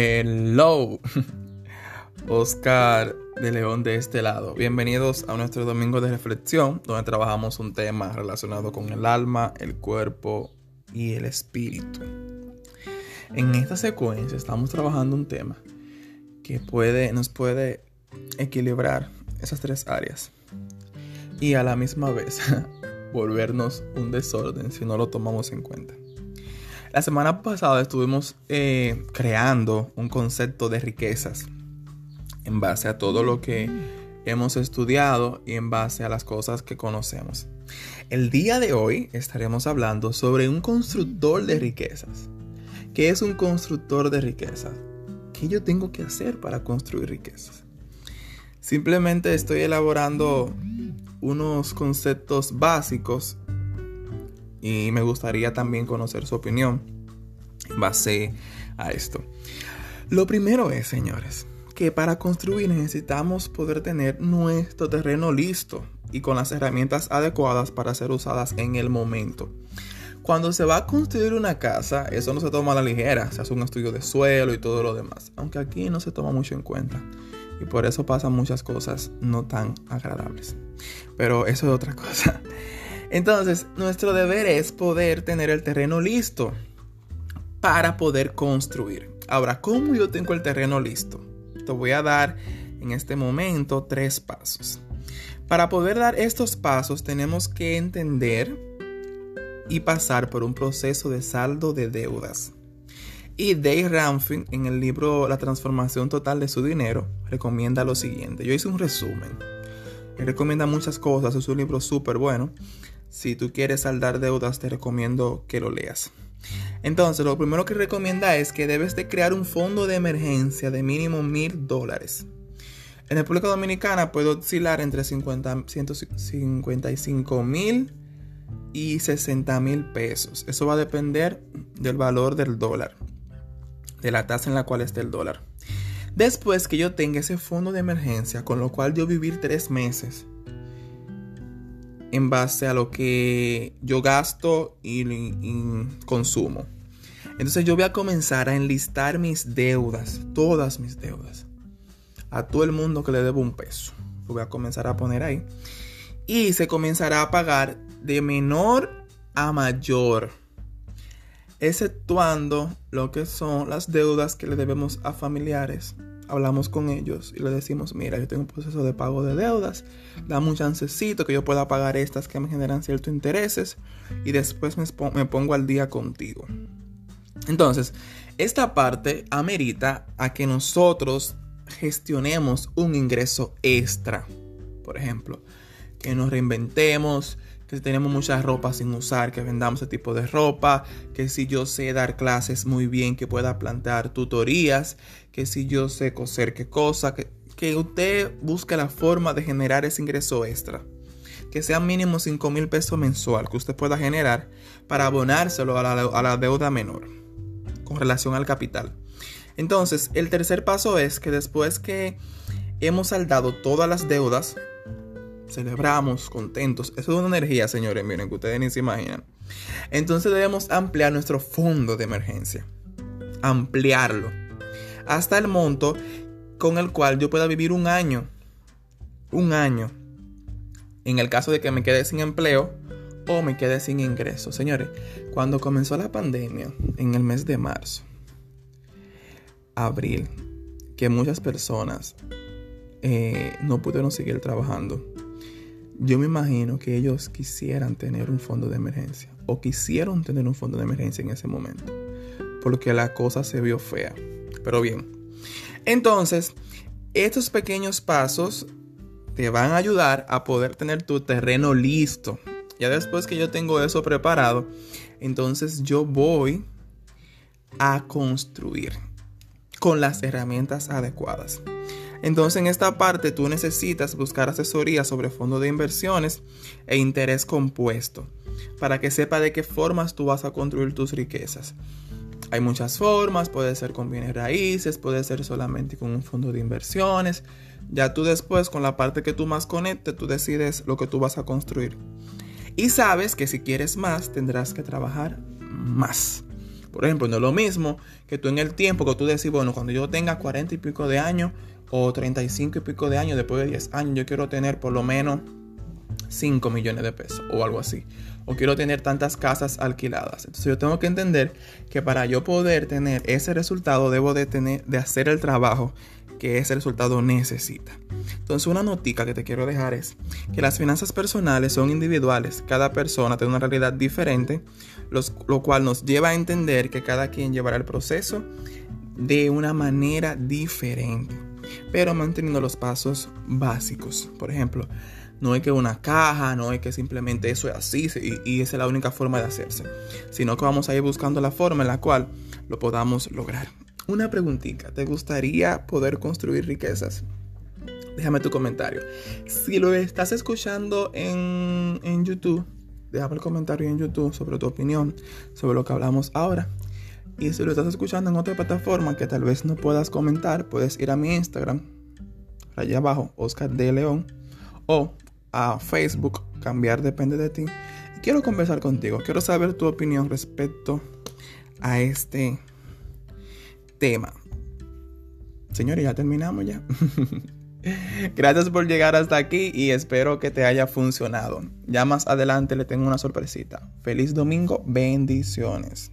Hello, Oscar de León de este lado. Bienvenidos a nuestro domingo de reflexión, donde trabajamos un tema relacionado con el alma, el cuerpo y el espíritu. En esta secuencia estamos trabajando un tema que puede, nos puede equilibrar esas tres áreas y a la misma vez volvernos un desorden si no lo tomamos en cuenta. La semana pasada estuvimos eh, creando un concepto de riquezas en base a todo lo que hemos estudiado y en base a las cosas que conocemos. El día de hoy estaremos hablando sobre un constructor de riquezas. ¿Qué es un constructor de riquezas? ¿Qué yo tengo que hacer para construir riquezas? Simplemente estoy elaborando unos conceptos básicos y me gustaría también conocer su opinión en base a esto. Lo primero es, señores, que para construir necesitamos poder tener nuestro terreno listo y con las herramientas adecuadas para ser usadas en el momento. Cuando se va a construir una casa, eso no se toma a la ligera, se hace un estudio de suelo y todo lo demás, aunque aquí no se toma mucho en cuenta. Y por eso pasan muchas cosas no tan agradables. Pero eso es otra cosa. Entonces, nuestro deber es poder tener el terreno listo para poder construir. Ahora, ¿cómo yo tengo el terreno listo? Te voy a dar en este momento tres pasos. Para poder dar estos pasos tenemos que entender y pasar por un proceso de saldo de deudas. Y Dave Ramsey en el libro La transformación total de su dinero recomienda lo siguiente. Yo hice un resumen. Él recomienda muchas cosas, es un libro súper bueno. Si tú quieres saldar deudas, te recomiendo que lo leas. Entonces, lo primero que recomienda es que debes de crear un fondo de emergencia de mínimo mil dólares. En República Dominicana puede oscilar entre 50, 155 mil y 60 mil pesos. Eso va a depender del valor del dólar, de la tasa en la cual esté el dólar. Después que yo tenga ese fondo de emergencia, con lo cual yo vivir tres meses, en base a lo que yo gasto y, consumo. Entonces yo voy a comenzar a enlistar mis deudas, todas mis deudas, a todo el mundo que le debo un peso. Lo voy a comenzar a poner ahí. Y se comenzará a pagar de menor a mayor, exceptuando lo que son las deudas que le debemos a familiares hablamos con ellos y le decimos, mira, yo tengo un proceso de pago de deudas, dame un chancecito que yo pueda pagar estas que me generan ciertos intereses y después me, me pongo al día contigo. Entonces, esta parte amerita a que nosotros gestionemos un ingreso extra. Por ejemplo, que nos reinventemos, que tenemos mucha ropa sin usar, que vendamos ese tipo de ropa, que si yo sé dar clases muy bien, que pueda plantear tutorías, que si yo sé coser qué cosa, que, que usted busque la forma de generar ese ingreso extra. Que sea mínimo 5 mil pesos mensual que usted pueda generar para abonárselo a la, a la deuda menor con relación al capital. Entonces, el tercer paso es que después que hemos saldado todas las deudas, celebramos, contentos. Eso es una energía, señores, miren, que ustedes ni se imaginan. Entonces debemos ampliar nuestro fondo de emergencia. Ampliarlo. Hasta el monto con el cual yo pueda vivir un año. Un año. En el caso de que me quede sin empleo o me quede sin ingresos. Señores, cuando comenzó la pandemia, en el mes de marzo, abril, que muchas personas eh, no pudieron seguir trabajando yo me imagino que ellos quisieran tener un fondo de emergencia o quisieron tener un fondo de emergencia en ese momento porque la cosa se vio fea. Pero bien, entonces estos pequeños pasos te van a ayudar a poder tener tu terreno listo. Ya después que yo tengo eso preparado, entonces yo voy a construir con las herramientas adecuadas. Entonces en esta parte tú necesitas buscar asesoría sobre fondos de inversiones e interés compuesto para que sepa de qué formas tú vas a construir tus riquezas. Hay muchas formas, puede ser con bienes raíces, puede ser solamente con un fondo de inversiones. Ya tú después con la parte que tú más conectes, tú decides lo que tú vas a construir. Y sabes que si quieres más, tendrás que trabajar más. Por ejemplo, no es lo mismo que tú en el tiempo que tú decís, bueno, cuando yo tenga 40 y pico de años o 35 y pico de años, después de 10 años, yo quiero tener por lo menos 5 millones de pesos o algo así. O quiero tener tantas casas alquiladas. Entonces yo tengo que entender que para yo poder tener ese resultado debo de, tener, de hacer el trabajo que ese resultado necesita. Entonces una notica que te quiero dejar es que las finanzas personales son individuales. Cada persona tiene una realidad diferente, lo cual nos lleva a entender que cada quien llevará el proceso de una manera diferente, pero manteniendo los pasos básicos. Por ejemplo, no es que una caja, no es que simplemente eso es así y, y esa es la única forma de hacerse, sino que vamos a ir buscando la forma en la cual lo podamos lograr. Una preguntita, ¿te gustaría poder construir riquezas? Déjame tu comentario. Si lo estás escuchando en, en YouTube, déjame el comentario en YouTube sobre tu opinión, sobre lo que hablamos ahora. Y si lo estás escuchando en otra plataforma que tal vez no puedas comentar, puedes ir a mi Instagram, allá abajo, Oscar de León, o a Facebook, cambiar depende de ti. Y quiero conversar contigo, quiero saber tu opinión respecto a este tema. Señores, ya terminamos ya. Gracias por llegar hasta aquí y espero que te haya funcionado. Ya más adelante le tengo una sorpresita. Feliz domingo, bendiciones.